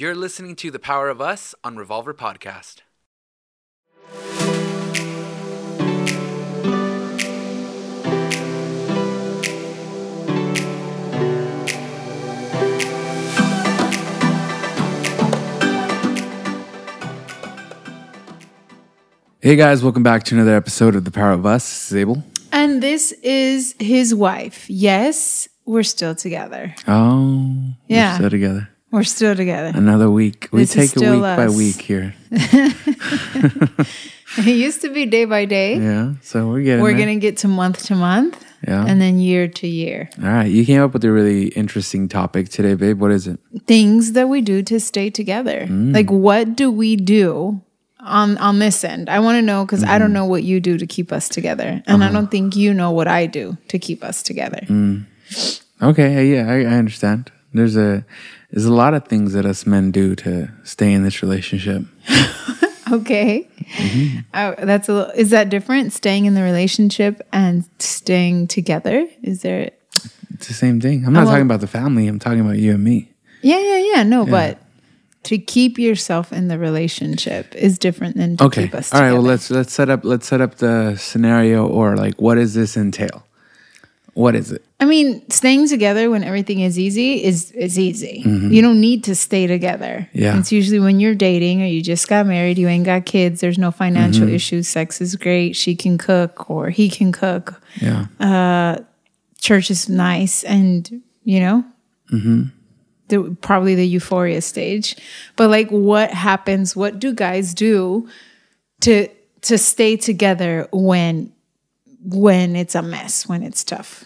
You're listening to The Power of Us on Revolver Podcast. Hey guys, welcome back to another episode of The Power of Us. This is Abel. And this is his wife. Yes, we're still together. Oh, Yeah. We're still together. We're still together. Another week. We This is take a week by week here. It used to be day by day. Yeah, so we're getting We're going to get to month to month Yeah. and then year to year. All right, you came up with a really interesting topic today, babe. What is it? Things that we do to stay together. Mm. Like, what do we do on, on this end? I want to know because Mm-hmm. I don't know what you do to keep us together. And I don't think you know what I do to keep us together. Mm. Okay, yeah, I, I understand. There's a there's a lot of things that us men do to stay in this relationship. Okay. Mm-hmm. Oh, that's a little, is that different? Staying in the relationship and staying together? Is there It's the same thing. I'm not well- talking about the family. I'm talking about you and me. Yeah, yeah, yeah. No, but to keep yourself in the relationship is different than to Okay. keep us All right. together. Well, let's let's set up let's set up the scenario or like what does this entail? What is it? I mean, staying together when everything is easy is is easy. Mm-hmm. You don't need to stay together. Yeah. It's usually when you're dating or you just got married, you ain't got kids, there's no financial Mm-hmm. issues, sex is great, she can cook or he can cook. Yeah. church is nice and you know the, probably the euphoria stage but like what happens what do guys do to to stay together when when it's a mess when it's tough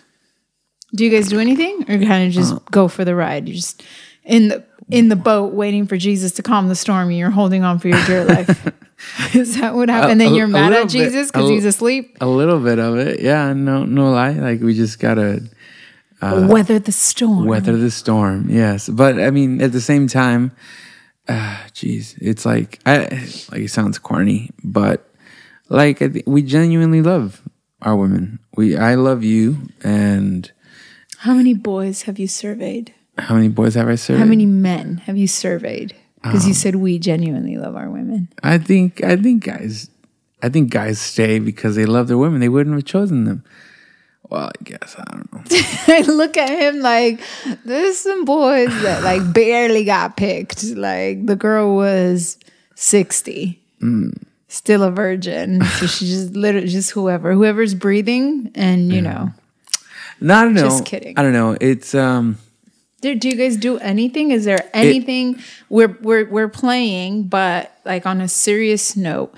do you guys do anything or kind of just go for the ride you're just in the in the boat waiting for jesus to calm the storm and you're holding on for your dear life is that what happened A- then you're mad at bit. jesus because he's asleep A little bit of it. Yeah. No. No lie. Like we just gotta weather the storm weather the storm. Yes, but I mean, at the same time, uh, geez, it's like I like it sounds corny, but like we genuinely love our women. We I love you, and How many boys have you surveyed? how many boys have I surveyed? How many men have you surveyed? Because Um, you said we genuinely love our women. I think I think guys, I think guys stay because they love their women. They wouldn't have chosen them. Well, I guess I don't know. I look at him like there's some boys that like barely got picked. Like the girl was 60, Mm. Still a virgin. So she just literally just whoever, whoever's breathing, and you know. No, I don't know. Just kidding. I don't know. It's um. Do, do you guys do anything? Is there anything we're we're we're playing, but like on a serious note,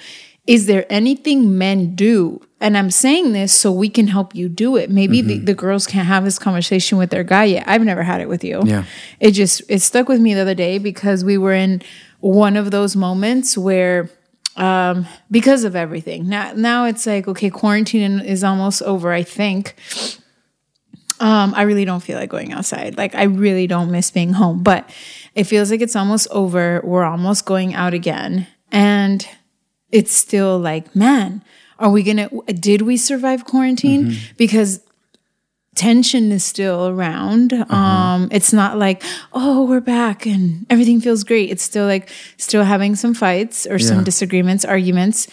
is there anything men do? And I'm saying this so we can help you do it. Maybe the, the girls can't have this conversation with their guy yet. I've never had it with you. Yeah. It just it stuck with me the other day because we were in one of those moments where um because of everything. Now now it's like okay, quarantine is almost over, I think. Um, I really don't feel like going outside. Like I really don't miss being home, but it feels like it's almost over. We're almost going out again. And it's still like, man, are we gonna did we survive quarantine? Because tension is still around. Um, it's not like, oh, we're back and everything feels great. It's still like still having some fights or some disagreements, arguments.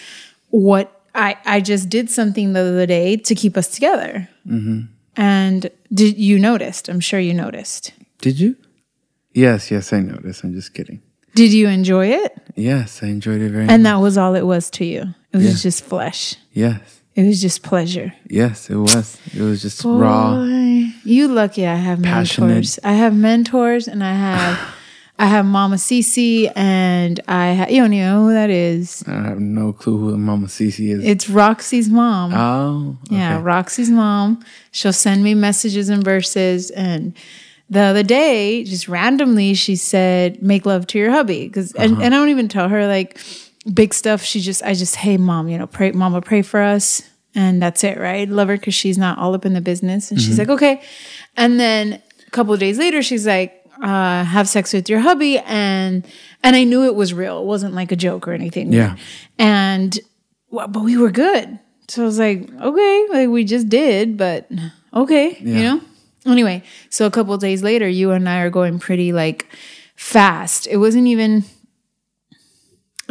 What I I just did something the other day to keep us together. And did you noticed? I'm sure you noticed. Did you? Yes, yes, I noticed. I'm just kidding. Did you enjoy it? Yes, I enjoyed it very And much. And that was all it was to you. It was just flesh. Yes, It was just pleasure. yes, it was. It was just raw. You lucky I have Passionate. mentors. I have mentors and I have I have Mama Cece and I ha- you don't even know who that is. I have no clue who Mama Cece is. It's Roxy's mom. oh, Yeah. Roxy's mom. She'll send me messages and verses. And the other day, just randomly, she said, "Make love to your hubby." Because Uh-huh. and I don't even tell her like big stuff. She just, I just, hey mom, you know, pray, mama, pray for us, and that's it, right? Love her because she's not all up in the business. And Mm-hmm. she's like, okay. And then a couple of days later, she's like. Uh, have sex with your hubby and and I knew it was real. It wasn't like a joke or anything. Yeah. And but we were good. So I was like, okay, like we just did, but okay, you know? Anyway, so a couple of days later, you and I are going pretty like fast. It wasn't even.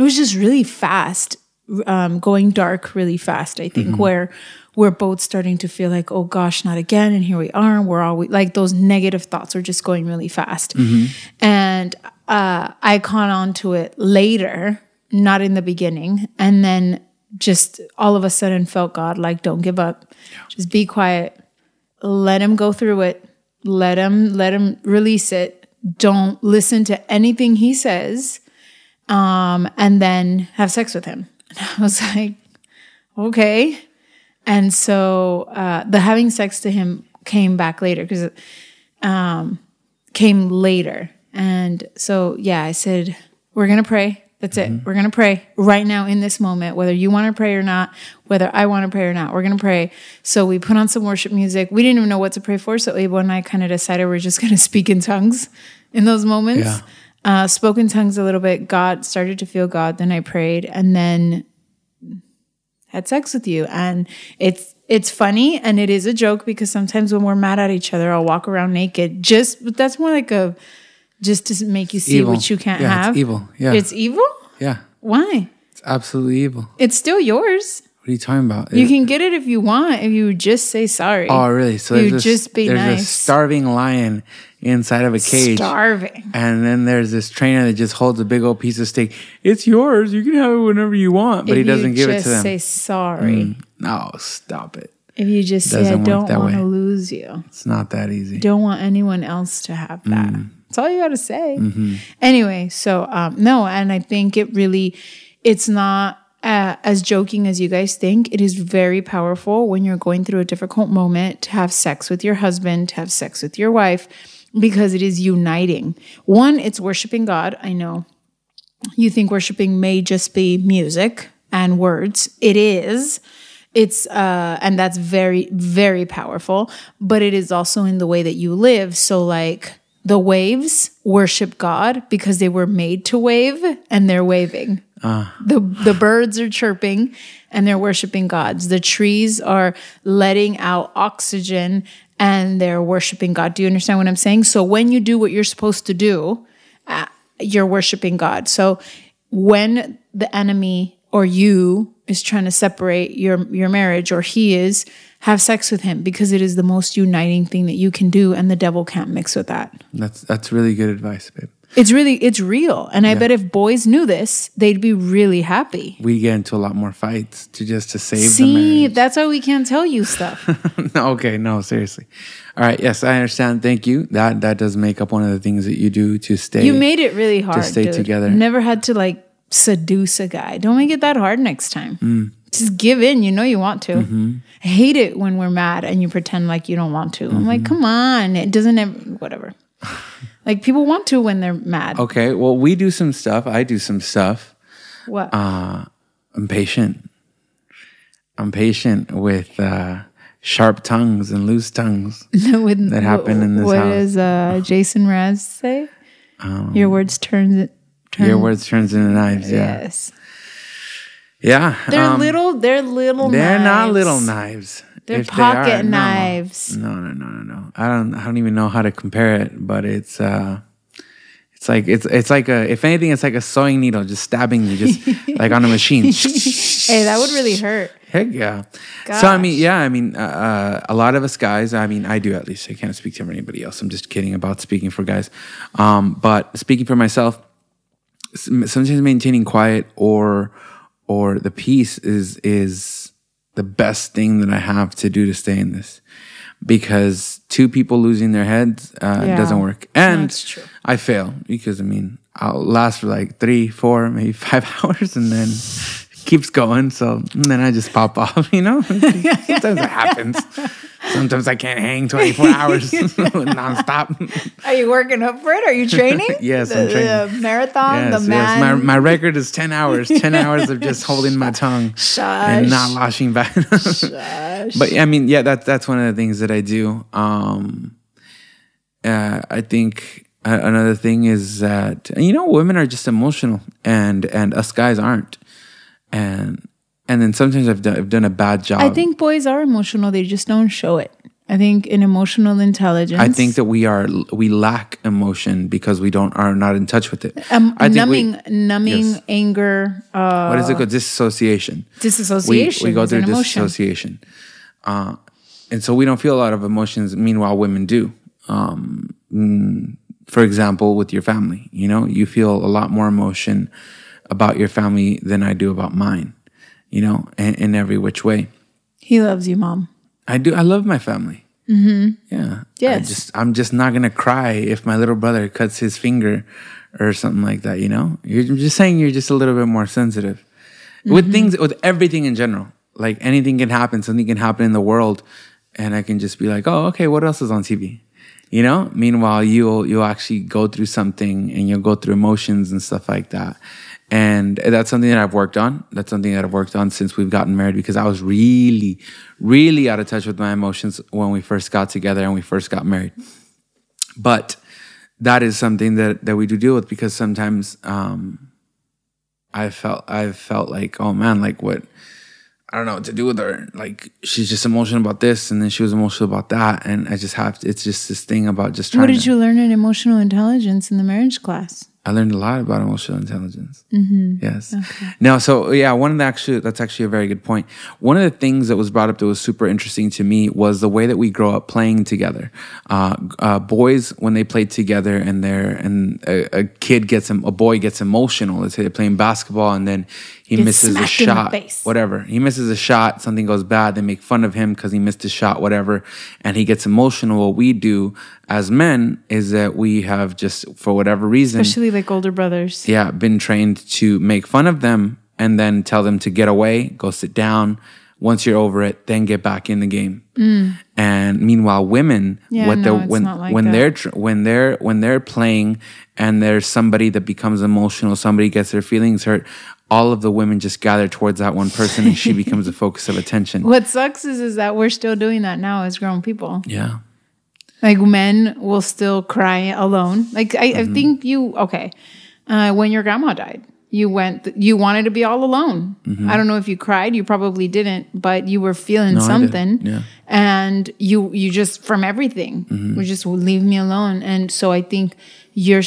It was just really fast, um, going dark really fast. I think where we're both starting to feel like, oh gosh, not again, and here we are. We're all like those negative thoughts are just going really fast, and uh, I caught on to it later, not in the beginning, and then just all of a sudden felt God like, don't give up, just be quiet, let him go through it, let him let him release it. Don't listen to anything he says, um, and then have sex with him. And I was like, okay. And so uh, the having sex to him came back later because um, came later. And so, yeah, I said, we're going to pray. That's it. We're going to pray right now in this moment, whether you want to pray or not, whether I want to pray or not. We're going to pray. So we put on some worship music. We didn't even know what to pray for. So Abel and I kind of decided we're just going to speak in tongues in those moments. Yeah. Uh, spoke in tongues a little bit. God started to feel God. Then I prayed and then had sex with you. And it's, it's funny and it is a joke because sometimes when we're mad at each other, I'll walk around naked. Just, but that's more like a, just to make you see Evil. what you can't Yeah, it's have. evil. Yeah. It's evil? Yeah, Why? it's absolutely evil. It's still yours. What are you talking about? You It- can get it if you want, if you just say sorry. oh, really? So You there's, just be there's a nice. starving lion inside of a cage. Starving. And then there's this trainer that just holds a big old piece of steak. It's yours. You can have it whenever you want, but if he doesn't give it to them. say sorry. no, stop it. If you just say, I don't want to lose you. It's not that easy. don't want anyone else to have that. Mm. That's all you got to say. Mm-hmm. Anyway, so um, no, and I think it really, it's not uh, as joking as you guys think. It is very powerful when you're going through a difficult moment to have sex with your husband, to have sex with your wife, because it is uniting. One, it's worshiping God. I know you think worshiping may just be music and words. It is. It's uh and that's very very powerful, but it is also in the way that you live. So like the waves worship God because they were made to wave and they're waving. The the birds are chirping and they're worshiping gods. The trees are letting out oxygen and they're worshiping God. Do you understand what I'm saying? So when you do what you're supposed to do, uh, you're worshiping God. So when the enemy or you is trying to separate your your marriage or he is, have sex with him because it is the most uniting thing that you can do and the devil can't mix with that. That's that's really good advice, babe. It's really it's real. And I bet if boys knew this, they'd be really happy. We get into a lot more fights to just to save See, that's why we can't tell you stuff. no, okay, no, seriously. All right, yes, I understand. Thank you. That that does make up one of the things that you do to stay. You made it really hard. To stay dude. together. Never had to like seduce a guy. Don't make it that hard next time. Mm. Just give in. You know you want to. Mm-hmm. I hate it when we're mad and you pretend like you don't want to. I'm Mm-hmm. like, come on. It doesn't ever, whatever. like people want to when they're mad. Okay, well, we do some stuff. I do some stuff. What? Uh, I'm patient. I'm patient with uh, sharp tongues and loose tongues. With, that happened in this What house. Um, does uh, Jason Raz say? Your words turn it. Turn, Your words turns into knives. Yeah, Yes. yeah. They're um, little. They're little. They're not little knives. They're If they pocket are, knives. No, no, no, no, no. I don't. I don't even know how to compare it, but it's. uh It's like it's it's like a if anything it's like a sewing needle just stabbing you just like on a machine. Hey, that would really hurt. Heck yeah. So I mean, yeah, I mean, uh, uh, a lot of us guys. I mean, I do at least. I can't speak to anybody else. I'm just kidding about speaking for guys. Um, but speaking for myself, sometimes maintaining quiet or or the peace is is the best thing that I have to do to stay in this. Because two people losing their heads uh, Yeah, doesn't work, and. I fail because I mean I'll last for like three, four, maybe five hours, and then it keeps going. So then I just pop off. You know, sometimes it happens. Sometimes I can't hang twenty four hours nonstop. Are you working up for it? Are you training? Yes, the, I'm training. The marathon, Yes, the yes. My my record is ten hours. Ten hours of just holding my tongue and not lashing back. but I mean, yeah, that's that's one of the things that I do. Um, uh, I think uh, another thing is that you know women are just emotional, and and us guys aren't, and and then sometimes I've done I've done a bad job. I think boys are emotional. They just don't show it. I think in emotional intelligence. I think that we are we lack emotion because we don't are not in touch with it. um, think we- numbing, numbing, Yes. anger, uh, what is it called? Disassociation. disassociation. we go is an through disassociation. Uh, and so we don't feel a lot of emotions. Meanwhile, women do. Um, mm, for example, with your family, you know, you feel a lot more emotion about your family than I do about mine, you know, in, in every which way. He loves you, mom. I do. I love my family. Mm-hmm. Yeah. I Yes. just, I'm just not gonna cry if my little brother cuts his finger or something like that. You know, you're just saying you're just a little bit more sensitive with things, with everything in general. Like anything can happen. Something can happen in the world, and I can just be like, oh, okay, what else is on TV? You know. Meanwhile, you'll you'll actually go through something, and you'll go through emotions and stuff like that. And that's something that I've worked on. That's something that I've worked on since we've gotten married because I was really, really out of touch with my emotions when we first got together and we first got married. But that is something that, that we do deal with because sometimes um, I felt I've felt like, oh man, like what I don't know what to do with her. Like she's just emotional about this and then she was emotional about that. And I just have to, it's just this thing about just trying What did to you learn in emotional intelligence in the marriage class? I learned a lot about emotional intelligence. Yes. Now, so yeah, one of the actually that's actually a very good point. One of the things that was brought up that was super interesting to me was the way that we grow up playing together. Uh, uh, boys when they play together and they're and a, a kid gets a boy gets emotional. Let's say they're playing basketball and then he Gets misses a smacked in the shot, whatever. He misses a shot, something goes bad. They make fun of him because he missed a shot, whatever, and he gets emotional. What we do as men is that we have just for whatever reason Especially like older brothers. yeah, been trained to make fun of them and then tell them to get away, go sit down. Once you're over it, then get back in the game. And meanwhile, women, Mm. Yeah, what no, when like when that. they're tr- when they're when they're playing, and there's somebody that becomes emotional, somebody gets their feelings hurt. All of the women just gather towards that one person, and she becomes the focus of attention. What sucks is, is that we're still doing that now as grown people. Yeah, Like men will still cry alone. Like I, Mm-hmm. I think you okay. Uh, when your grandma died, you went. You wanted to be all alone. I don't know if you cried. You probably didn't, but you were feeling Mm-hmm. No, something. Yeah. And you you just from everything, Mm-hmm. you just leave me alone. And so I think you're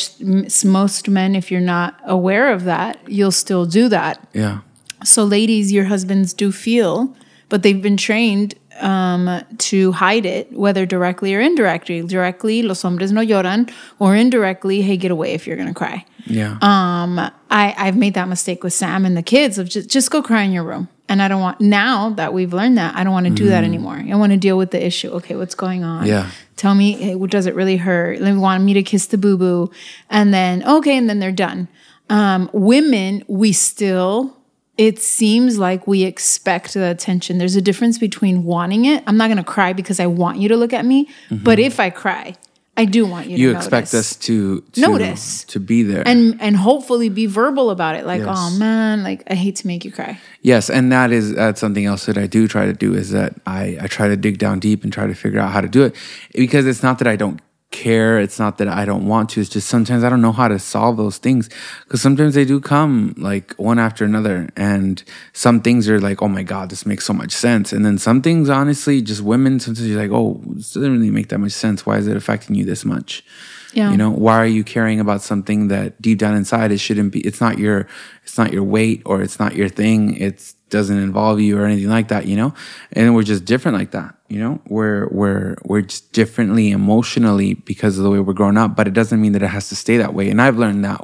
most men, if you're not aware of that, you'll still do that. yeah, So, ladies, your husbands do feel, but they've been trained um, to hide it, whether directly or indirectly. Directly, los hombres no lloran, or indirectly, hey, get away if you're gonna cry. yeah, Um, I, I've made that mistake with Sam and the kids of just just go cry in your room. And I don't want now that we've learned that I don't want to do that anymore. I want to deal with the issue. Okay, what's going on? Yeah. Tell me, hey, does it really hurt? They want me to kiss the boo boo, and then okay, and then they're done. Um, women, we still. It seems like we expect the attention. There's a difference between wanting it. I'm not going to cry because I want you to look at me, but if I cry, I do want you, Mm-hmm. you to expect notice us to, to Notice. to be there and and hopefully be verbal about it like Yes. oh man like i hate to make you cry Yes, and that is that's something else that I do try to do is that I I try to dig down deep and try to figure out how to do it because it's not that I don't care, it's not that I don't want to. It's just sometimes I don't know how to solve those things because sometimes they do come like one after another, and some things are like, oh my god, this makes so much sense, and then some things, honestly, just women sometimes you're like, oh, this doesn't really make that much sense. Why is it affecting you this much? Yeah. You know, why are you caring about something that deep down inside it shouldn't be? It's not your, it's not your weight or it's not your thing. It doesn't involve you or anything like that. You know, and we're just different like that. You know, we're we're we're just differently emotionally because of the way we're growing up. But it doesn't mean that it has to stay that way. And I've learned that.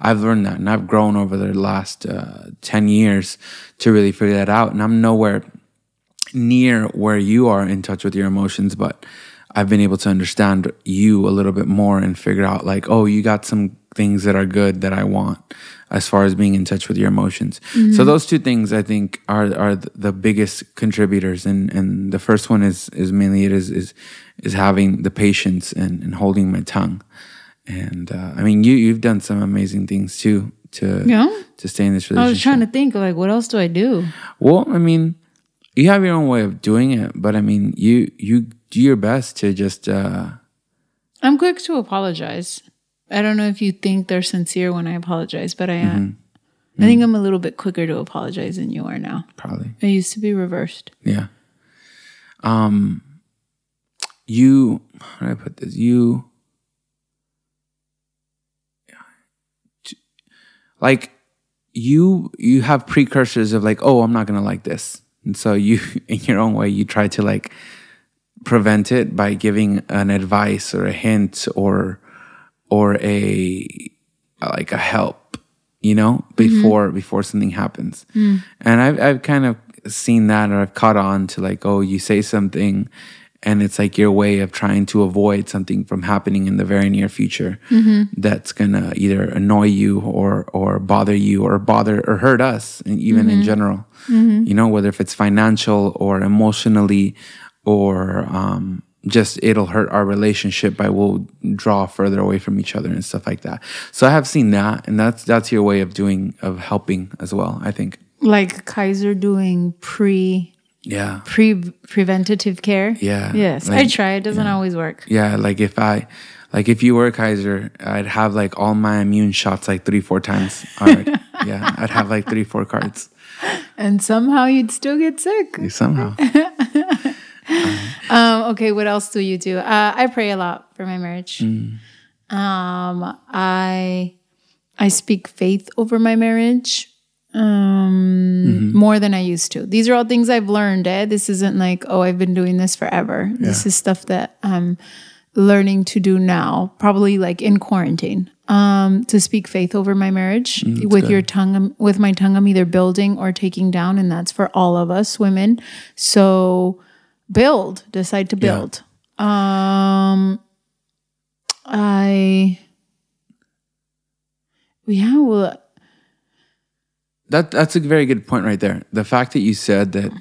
I've learned that, and I've grown over the last uh, ten years to really figure that out. And I'm nowhere near where you are in touch with your emotions, but I've been able to understand you a little bit more and figure out like, oh, you got some things that are good that I want as far as being in touch with your emotions. So those two things I think are are the biggest contributors and and the first one is is mainly it is is is having the patience and, and holding my tongue. And uh, I mean you you've done some amazing things too to Yeah? to stay in this relationship. i was trying to think like what else do i do Well, I mean, you have your own way of doing it, but I mean, you you do your best to just uh i'm quick to apologize i don't know if you think they're sincere when i apologize but i am Mm-hmm. i think i'm a little bit quicker to apologize than you are now probably i used to be reversed yeah. Um you how do I put this? You like you you have precursors of like, oh, I'm not gonna like this. And so you in your own way you try to like prevent it by giving an advice or a hint or or a like a help, you know, mm-hmm. before before something happens. Mm. And I've I've kind of seen that or I've caught on to like, oh, you say something and it's like your way of trying to avoid something from happening in the very near future mm-hmm. that's gonna either annoy you or or bother you or bother or hurt us and even in mm-hmm. general. You know whether if it's financial or emotionally or um just it'll hurt our relationship by we'll draw further away from each other and stuff like that so i have seen that and that's that's your way of doing of helping as well i think Like Kaiser doing pre yeah pre preventative care. Yeah, Yes, I try. It doesn't always work. Yeah, like if I, like if you were Kaiser, I'd have like all my immune shots like three, four times. already. yeah, I'd have like three, four cards And somehow you'd still get sick. somehow. Um, okay, what else do you do? Uh, I pray a lot for my marriage. Mm. Um, I I speak faith over my marriage um, Mm-hmm. more than I used to. These are all things I've learned. Eh? This isn't like oh I've been doing this forever. This is stuff that I'm learning to do now, probably like in quarantine. Um, to speak faith over my marriage with your tongue, I'm- with my tongue, I'm either building or taking down, and that's for all of us women. So build, decide to Yeah. build. Um, I, yeah, well, That that's a very good point right there. The fact that you said that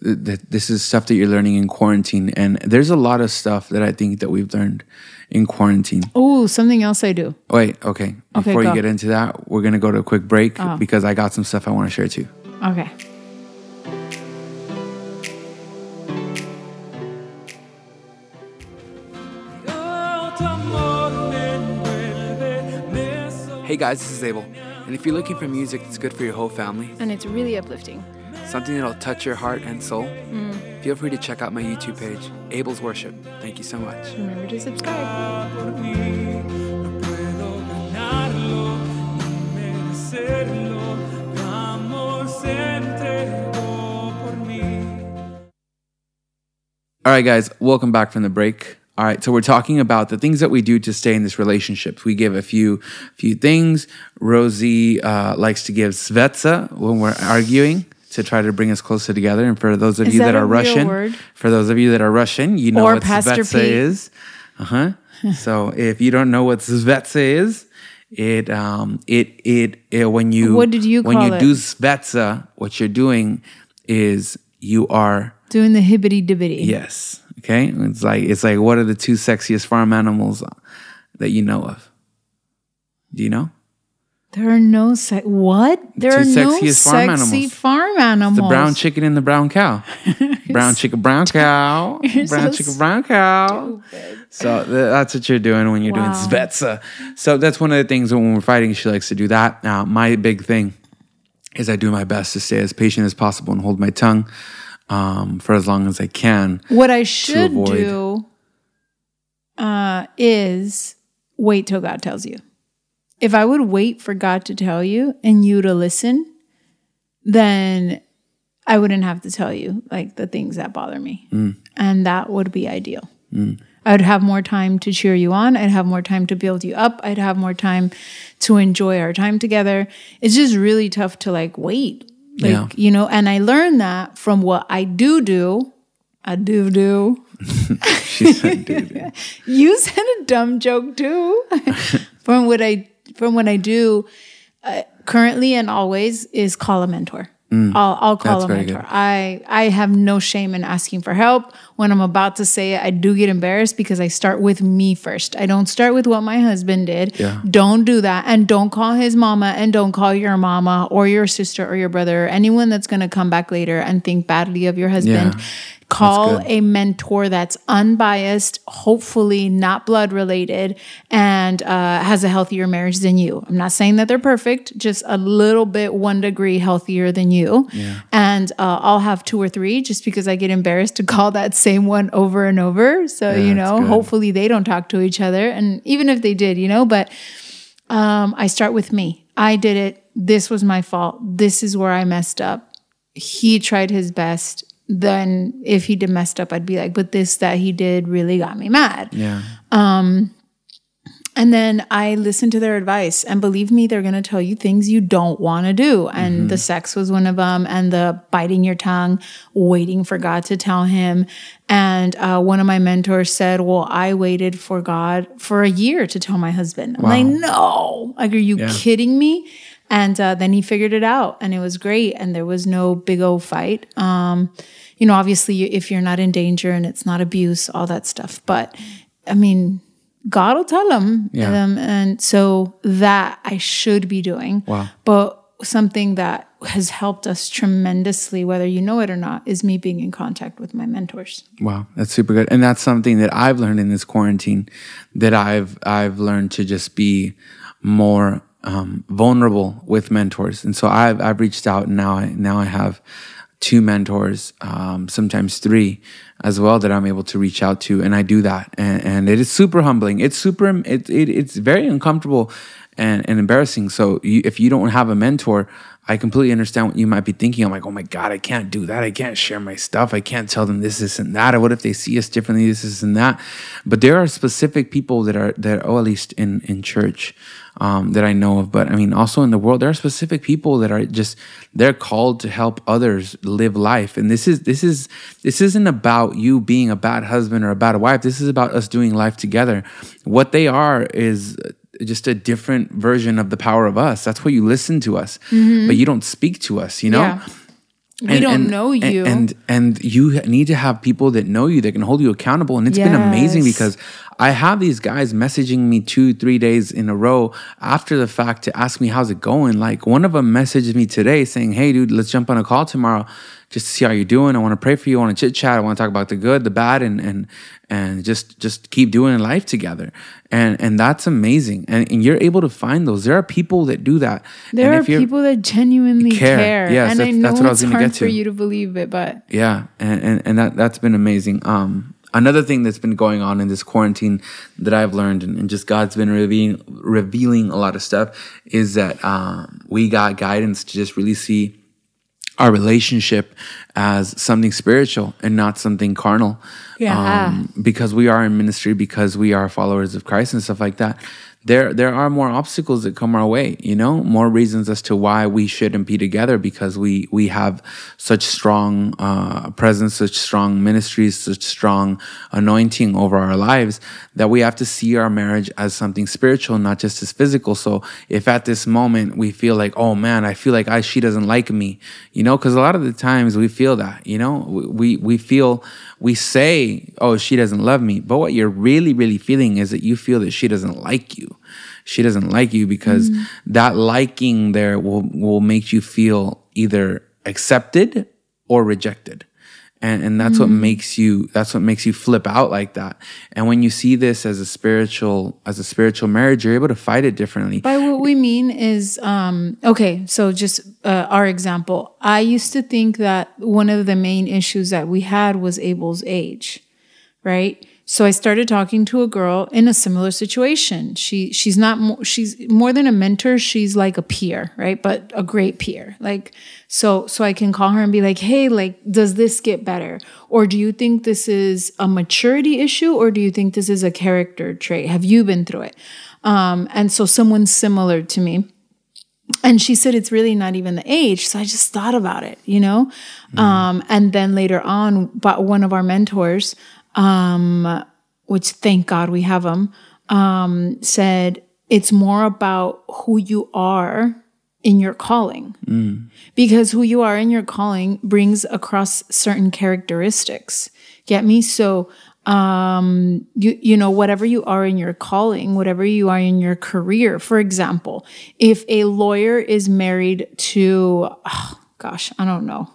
that this is stuff that you're learning in quarantine, and there's a lot of stuff that I think that we've learned in quarantine. oh, something else I do. Wait, okay. Okay, Before you get into that, we're gonna go to a quick break because I got some stuff I want to share too. Okay. Guys, this is Abel, and if you're looking for music that's good for your whole family, And it's really uplifting. something that'll touch your heart and soul, feel free to check out my YouTube page, Abel's Worship. Thank you so much. Remember to subscribe. All right, guys, welcome back from the break. All right, so we're talking about the things that we do to stay in this relationship. We give a few few things. Rosie uh, likes to give svetsa when we're arguing to try to bring us closer together. And for those of Is you that that, are Russian, for those of you that are Russian, you know Or what Pastor svetsa Pete. is. Uh huh. so if you don't know what svetsa is, it um it it, it when you What did you when you it? do svetsa, what you're doing is you are Doing the hibbity dibbity. Yes. Okay. It's like it's like what are the two sexiest farm animals that you know of? Do you know? There are no se- what? There Two are no farm sexy animals. farm animals. The brown chicken and the brown cow. brown chicken, brown cow. brown so chicken, brown cow. So th- that's what you're doing when you're Wow. doing svetsa. So that's one of the things when we're fighting. She likes to do that. Now, my big thing is I do my best to stay as patient as possible and hold my tongue um, for as long as I can. What I should do uh, is wait till God tells you. If I would wait for God to tell you and you to listen, then I wouldn't have to tell you like the things that bother me. And that would be ideal. I'd have more time to cheer you on. I'd have more time to build you up. I'd have more time to enjoy our time together. It's just really tough to like wait. Like, Yeah. you know, and I learned that from what I do do. I do do. She said, dude. You said a dumb joke too. from what I from what I do uh, currently and always is call a mentor. I'll, I'll call Mm. A mentor. I I have no shame in asking for help. When I'm about to say it, I do get embarrassed because I start with me first. I don't start with what my husband did. Yeah. Don't do that, and don't call his mama, and don't call your mama or your sister or your brother or anyone that's going to come back later and think badly of your husband. Yeah. Call a mentor that's unbiased, hopefully not blood related, and uh, has a healthier marriage than you. I'm not saying that they're perfect, just a little bit one degree healthier than you. Yeah. And uh, I'll have two or three just because I get embarrassed to call that same one over and over. So, you know, hopefully they don't talk to each other. And even if they did, you know, but um, I start with me. I did it. This was my fault. This is where I messed up. He tried his best. Then, if he did messed up, I'd be like, but this that he did really got me mad. Yeah. Um, And then I listened to their advice. And believe me, they're going to tell you things you don't want to do. And the sex was one of them, and the biting your tongue, waiting for God to tell him. And uh, one of my mentors said, Well, I waited for God for a year to tell my husband. I'm like, No, like, are you Yeah. kidding me? And uh, then he figured it out, and it was great. And there was no big old fight. Um, you know, obviously, if you're not in danger and it's not abuse, all that stuff. But I mean, God will tell him. Yeah. Um, and so that I should be doing. Wow. But something that has helped us tremendously, whether you know it or not, is me being in contact with my mentors. Wow, that's super good. And that's something that I've learned in this quarantine that I've I've learned to just be more um, vulnerable with mentors. And so I've I've reached out and now I now I have two mentors, um, sometimes three as well that I'm able to reach out to, and I do that, and, and it is super humbling. It's super. It, it it's very uncomfortable and, and embarrassing. So you, if you don't have a mentor, I completely understand what you might be thinking. I'm like, oh my God, I can't do that. I can't share my stuff. I can't tell them this, and that. Or what if they see us differently, this, and that? But there are specific people that are, that, oh, at least in, in church, um, that I know of. But I mean, also in the world, there are specific people that are just, they're called to help others live life. And this is, this is, this isn't about you being a bad husband or a bad wife. This is about us doing life together. What they are is, just a different version of the power of us. That's why you listen to us, mm-hmm. but you don't speak to us, you know? Yeah. We don't know you. And, and you need to have people that know you that can hold you accountable. And it's been amazing because I have these guys messaging me two, three days in a row after the fact to ask me how's it going. Like one of them messaged me today saying, "Hey, dude, let's jump on a call tomorrow just to see how you're doing. I want to pray for you. I want to chit chat. I want to talk about the good, the bad, and and and just just keep doing life together." And and that's amazing. And, and you're able to find those. There are people that do that. There and are people that genuinely Care. care. Yes, and I that's- know that's what I was it's hard get for you to believe it, but Yeah, and, and, and that that's been amazing. Um, another thing that's been going on in this quarantine that I've learned, and, and just God's been revealing revealing a lot of stuff, is that um, we got guidance to just really see our relationship as something spiritual and not something carnal. Yeah. Um, because we are in ministry, because we are followers of Christ and stuff like that. There, there are more obstacles that come our way, you know, more reasons as to why we shouldn't be together because we we have such strong uh, presence, such strong ministries, such strong anointing over our lives that we have to see our marriage as something spiritual, not just as physical. So if at this moment we feel like, oh man, I feel like I she doesn't like me, you know, because a lot of the times we feel that, you know, we we feel we say, oh she doesn't love me, but what you're really really feeling is that you feel that she doesn't like you. She doesn't like you because mm. that liking there will will make you feel either accepted or rejected and and that's what makes you that's what makes you flip out like that and when you see this as a spiritual as a spiritual marriage you're able to fight it differently By what we mean is, um, okay, so just uh, our example. I used to think that one of the main issues that we had was Abel's age, right? So I started talking to a girl in a similar situation. She she's not mo- she's more than a mentor. She's like a peer, right? But a great peer. Like so so I can call her and be like, "Hey, like does this get better? Or do you think this is a maturity issue or do you think this is a character trait? Have you been through it?" Um, and so someone similar to me and she said it's really not even the age so i just thought about it you know um, and then later on but one of our mentors um, which thank god we have them um, said it's more about who you are in your calling. Because who you are in your calling brings across certain characteristics. Get me? So um you you know whatever you are in your calling whatever you are in your career for example if a lawyer is married to oh, gosh i don't know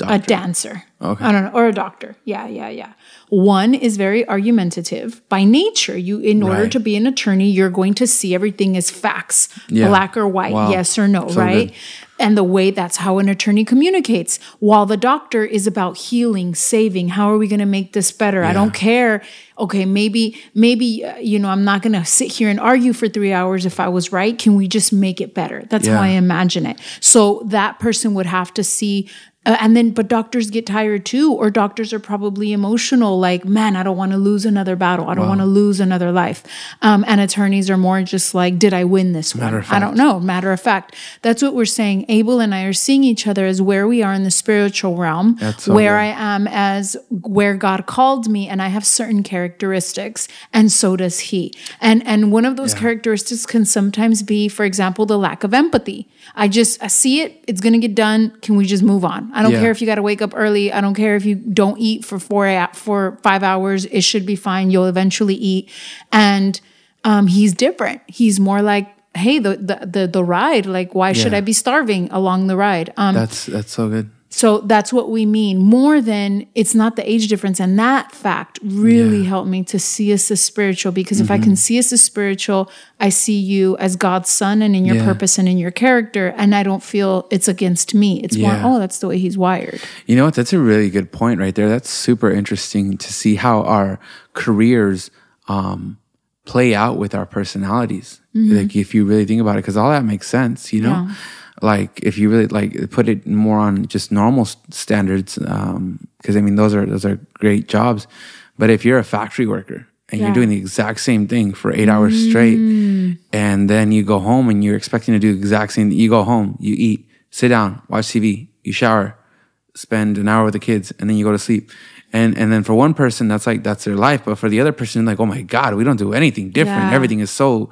a dancer. Okay. I don't know, or a doctor. Yeah, yeah, yeah. One is very argumentative by nature. You, in order Right. to be an attorney, you're going to see everything as facts, Yeah. black or white, Wow. yes or no, So right? good. And the way that's how an attorney communicates. While the doctor is about healing, saving. How are we going to make this better? I don't care. Okay, maybe, maybe uh, you know, I'm not going to sit here and argue for three hours if I was right. Can we just make it better? That's how I imagine it. So that person would have to see. Uh, and then, but doctors get tired too, or doctors are probably emotional. Like, man, I don't want to lose another battle. I don't want to lose another life. Um, and attorneys are more just like, did I win this one? Matter of I don't know. Matter of fact, that's what we're saying. Abel and I are seeing each other as where we are in the spiritual realm, where. I am as where God called me, and I have certain characteristics, and so does He. And and one of those characteristics can sometimes be, for example, the lack of empathy. I just I see it. It's gonna get done. Can we just move on? I don't Yeah. care if you got to wake up early. I don't care if you don't eat for four for five hours. It should be fine. You'll eventually eat. And um, he's different. He's more like, hey, the the the, the ride. Like, why should I be starving along the ride? Um, That's that's so good. So that's what we mean. More than it's not the age difference. And that fact really Yeah. helped me to see us as spiritual because if I Mm-hmm. can see us as spiritual, I see you as God's son and in your Yeah. purpose and in your character. And I don't feel it's against me. It's Yeah. more, oh, that's the way he's wired. You know what? That's a really good point right there. That's super interesting to see how our careers um, play out with our personalities. Like if you really think about it, because all that makes sense. You know. Like if you really like put it more on just normal standards, um, because I mean those are those are great jobs. But if you're a factory worker and Yeah. you're doing the exact same thing for eight hours straight, mm. and then you go home and you're expecting to do the exact same, you go home, you eat, sit down, watch TV, you shower, spend an hour with the kids and then you go to sleep and and then for one person that's like that's their life but for the other person like oh my god we don't do anything different Yeah. everything is so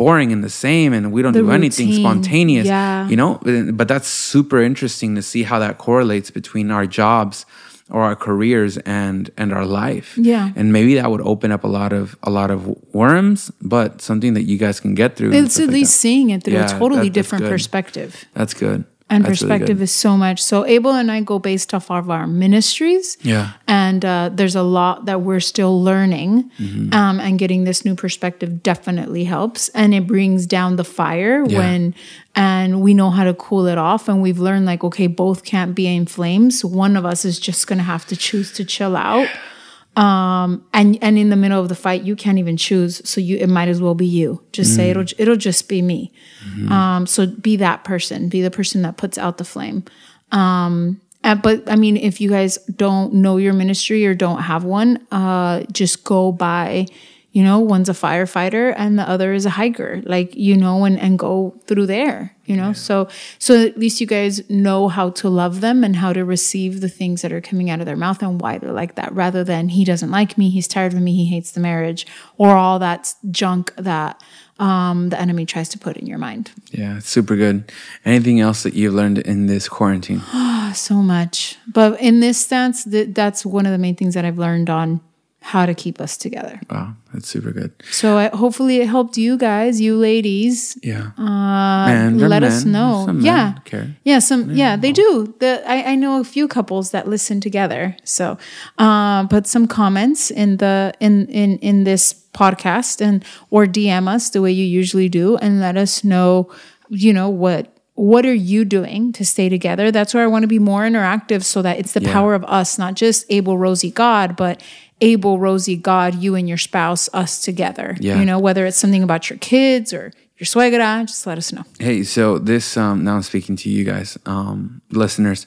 boring and the same and we don't The do anything spontaneous Yeah. you know but, that's super interesting to see how that correlates between our jobs or our careers and and our life Yeah. and maybe that would open up a lot of a lot of worms but something that you guys can get through It's at least that. seeing it through Yeah, a totally that- different good. perspective. that's good And That's really perspective good. is so much. So Abel and I go based off of our ministries. Yeah. And uh, there's a lot that we're still learning. Mm-hmm. Um, and getting this new perspective definitely helps. And it brings down the fire Yeah. when, and we know how to cool it off. And we've learned like, okay, both can't be in flames. One of us is just going to have to choose to chill out. Um, and and in the middle of the fight, you can't even choose. So you, it might as well be you. Just say it'll it'll just be me. Um, so be that person. Be the person that puts out the flame. Um, and, but I mean, if you guys don't know your ministry or don't have one, uh, just go by. You know, one's a firefighter and the other is a hiker. Like you know, and and go through there. You know, so so at least you guys know how to love them and how to receive the things that are coming out of their mouth and why they're like that, rather than he doesn't like me, he's tired of me, he hates the marriage, or all that junk that um, the enemy tries to put in your mind. Yeah, super good. Anything else that you've learned in this quarantine? Ah so much. But in this stance, th- that's one of the main things that I've learned on how to keep us together. Wow, that's super good. So I, hopefully it helped you guys, you ladies. Yeah. They're let us men. know. Yeah. Yeah, some yeah, they do. The I, I know a few couples that listen together. So um put some comments in the in in in this podcast and or DM us the way you usually do and let us know, you know, what what are you doing to stay together? That's where I want to be more interactive so that it's the Yeah. power of us, not just Abel, Rosie, God, but Abel, Rosie, God, you and your spouse, us together. Yeah. You know, whether it's something about your kids or your suegra, just let us know. Hey, so this um, now I'm speaking to you guys, um, listeners.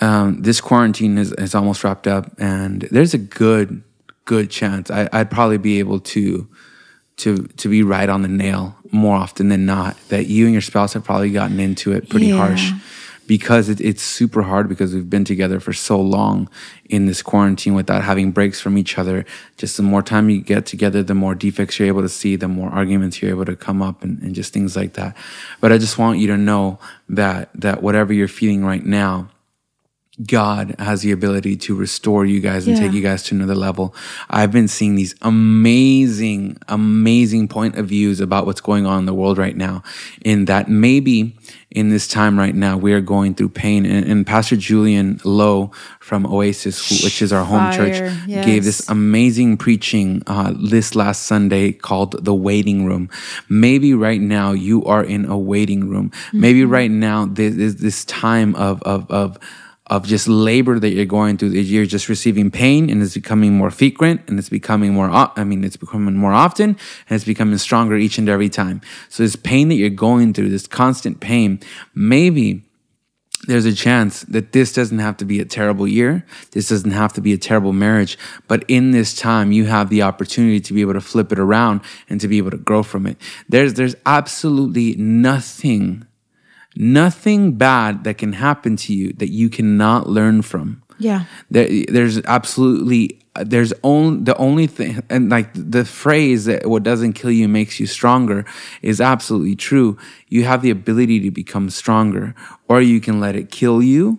Um, this quarantine is, is almost wrapped up, and there's a good, good chance I, I'd probably be able to to to be right on the nail more often than not. That you and your spouse have probably gotten into it pretty Yeah. harsh because it, it's super hard because we've been together for so long in this quarantine without having breaks from each other. Just the more time you get together, the more defects you're able to see, the more arguments you're able to come up and, and just things like that. But I just want you to know that that whatever you're feeling right now, God has the ability to restore you guys and Yeah. take you guys to another level. I've been seeing these amazing, amazing point of views about what's going on in the world right now. In that maybe in this time right now, we are going through pain. And, and Pastor Julian Lowe from Oasis, who, which is our home church, Fire, gave this amazing preaching uh, this last Sunday called The Waiting Room. Maybe right now you are in a waiting room. Maybe Mm-hmm. right now this is this time of, of, of, of just labor that you're going through. You're just receiving pain and it's becoming more frequent and it's becoming more. I mean, it's becoming more often and it's becoming stronger each and every time. So this pain that you're going through, this constant pain, maybe there's a chance that this doesn't have to be a terrible year. This doesn't have to be a terrible marriage. But in this time, you have the opportunity to be able to flip it around and to be able to grow from it. There's, there's absolutely nothing, nothing bad that can happen to you that you cannot learn from. Yeah. There, there's absolutely there's only the only thing and like the phrase that what doesn't kill you makes you stronger is absolutely true you have the ability to become stronger or you can let it kill you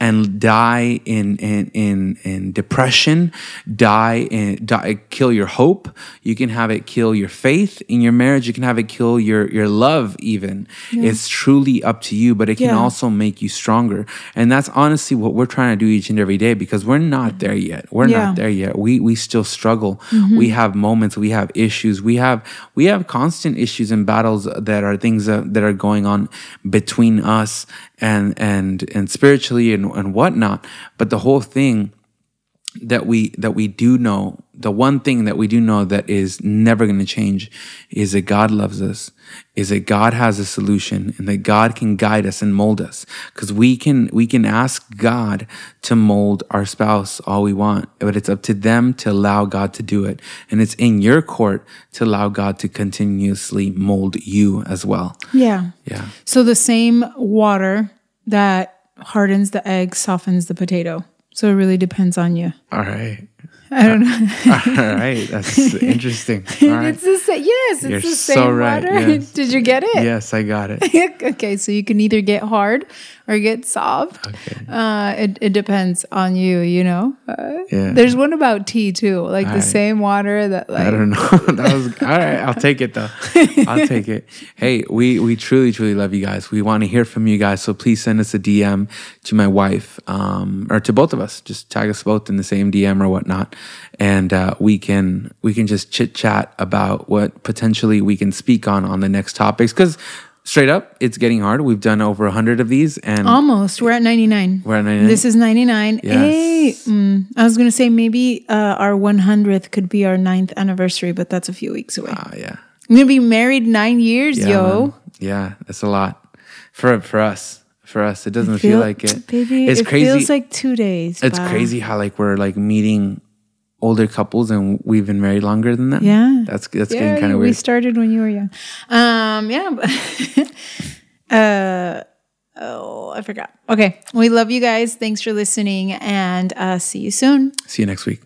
and die in in in, in depression die in die, kill your hope. You can have it kill your faith in your marriage. You can have it kill your your love even. It's truly up to you but it can Yeah. also make you stronger. And that's honestly what we're trying to do each and every day because we're not there yet. We're Yeah. not there yet. We we still struggle. Mm-hmm. We have moments. We have issues. We have we have constant issues and battles that are things that, that are going on between us and and and spiritually and, and whatnot. But the whole thing that we that we do know the one thing that we do know that is never going to change is that God loves us is that God has a solution and that God can guide us and mold us cuz we can we can ask God to mold our spouse all we want but it's up to them to allow God to do it and it's in your court to allow God to continuously mold you as well Yeah. yeah So the same water that hardens the egg softens the potato. So it really depends on you. all right I don't know. all right that's interesting right It's the same. Yes, it's You're the so same right, water. yes. Did you get it? yes I got it okay, so you can either get hard or get soft. Okay. Uh, it, it depends on you, you know. Uh, Yeah. There's one about tea too, like the Alright. same water that like I don't know. that was all right. I'll take it though. I'll take it. Hey, we we truly truly love you guys. We want to hear from you guys. So please send us a DM to my wife um, or to both of us. Just tag us both in the same DM or whatnot, and uh, we can we can just chit chat about what potentially we can speak on on the next topics. Because straight up, it's getting hard. We've done over a hundred of these, and almost. We're at 99. we're at 99. This is 99. Yes. Hey, mm, I was going to say maybe uh, our 100th could be our ninth anniversary, but that's a few weeks away. Ah, yeah. I'm going to be married nine years, Yeah, yo. man. Yeah, that's a lot for for us. For us, it doesn't feel, like it. Baby, it's it crazy. feels like two days. it's Wow. crazy how like we're like meeting older couples and we've been married longer than them. Yeah. That's that's yeah, getting kind of weird. We started when you were young. Um, yeah. uh, oh, I forgot. Okay. We love you guys. Thanks for listening and uh, see you soon. See you next week.